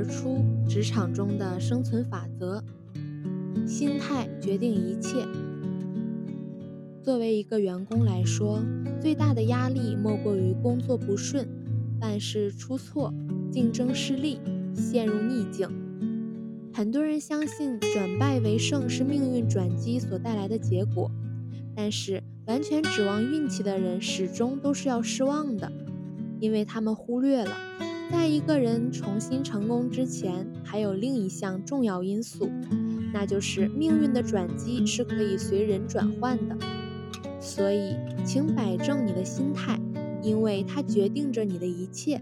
而出职场中的生存法则：心态决定一切。作为一个员工来说，最大的压力莫过于工作不顺、办事出错、竞争失利、陷入逆境。很多人相信转败为胜是命运转机所带来的结果，但是完全指望运气的人始终都是要失望的，因为他们忽略了，在一个人重新成功之前，还有另一项重要因素，那就是命运的转机是可以随人转换的。所以，请摆正你的心态，因为它决定着你的一切。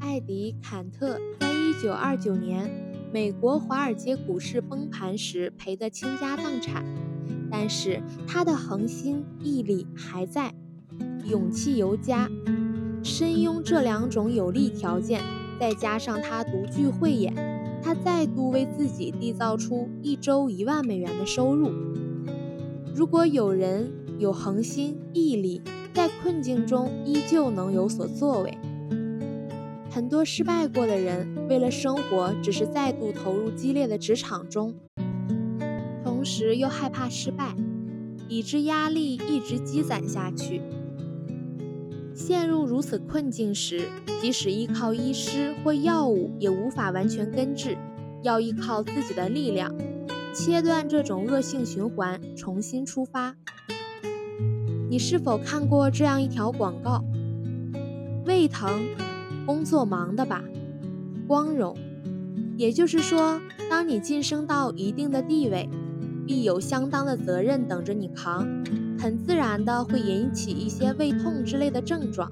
艾迪·坎特在一九二九年美国华尔街股市崩盘时赔得倾家荡产，但是他的恒心毅力还在，勇气尤佳。深拥这两种有利条件，再加上他独具慧眼，他再度为自己缔造出一周一万美元的收入。如果有人有恒心毅力，在困境中依旧能有所作为，很多失败过的人为了生活，只是再度投入激烈的职场中，同时又害怕失败，以致压力一直积攒下去。陷入如此困境时，即使依靠医师或药物，也无法完全根治，要依靠自己的力量。切断这种恶性循环，重新出发。你是否看过这样一条广告？胃疼，工作忙的吧？光荣，也就是说，当你晋升到一定的地位，必有相当的责任等着你扛，很自然的会引起一些胃痛之类的症状。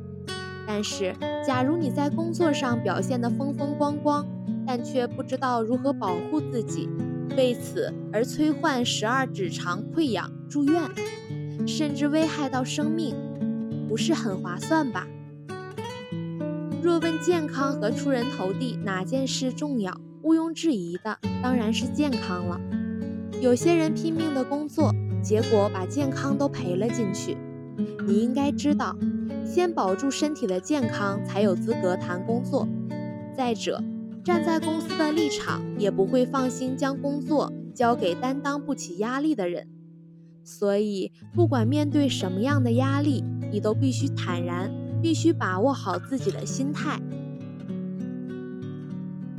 但是，假如你在工作上表现得风风光光，但却不知道如何保护自己。为此而催患十二指肠溃疡住院，甚至危害到生命，不是很划算吧？若问健康和出人头地哪件事重要，毋庸置疑的当然是健康了。有些人拼命的工作，结果把健康都赔了进去。你应该知道，先保住身体的健康，才有资格谈工作。再者，站在公司的立场，也不会放心将工作交给担当不起压力的人。所以，不管面对什么样的压力，你都必须坦然，必须把握好自己的心态。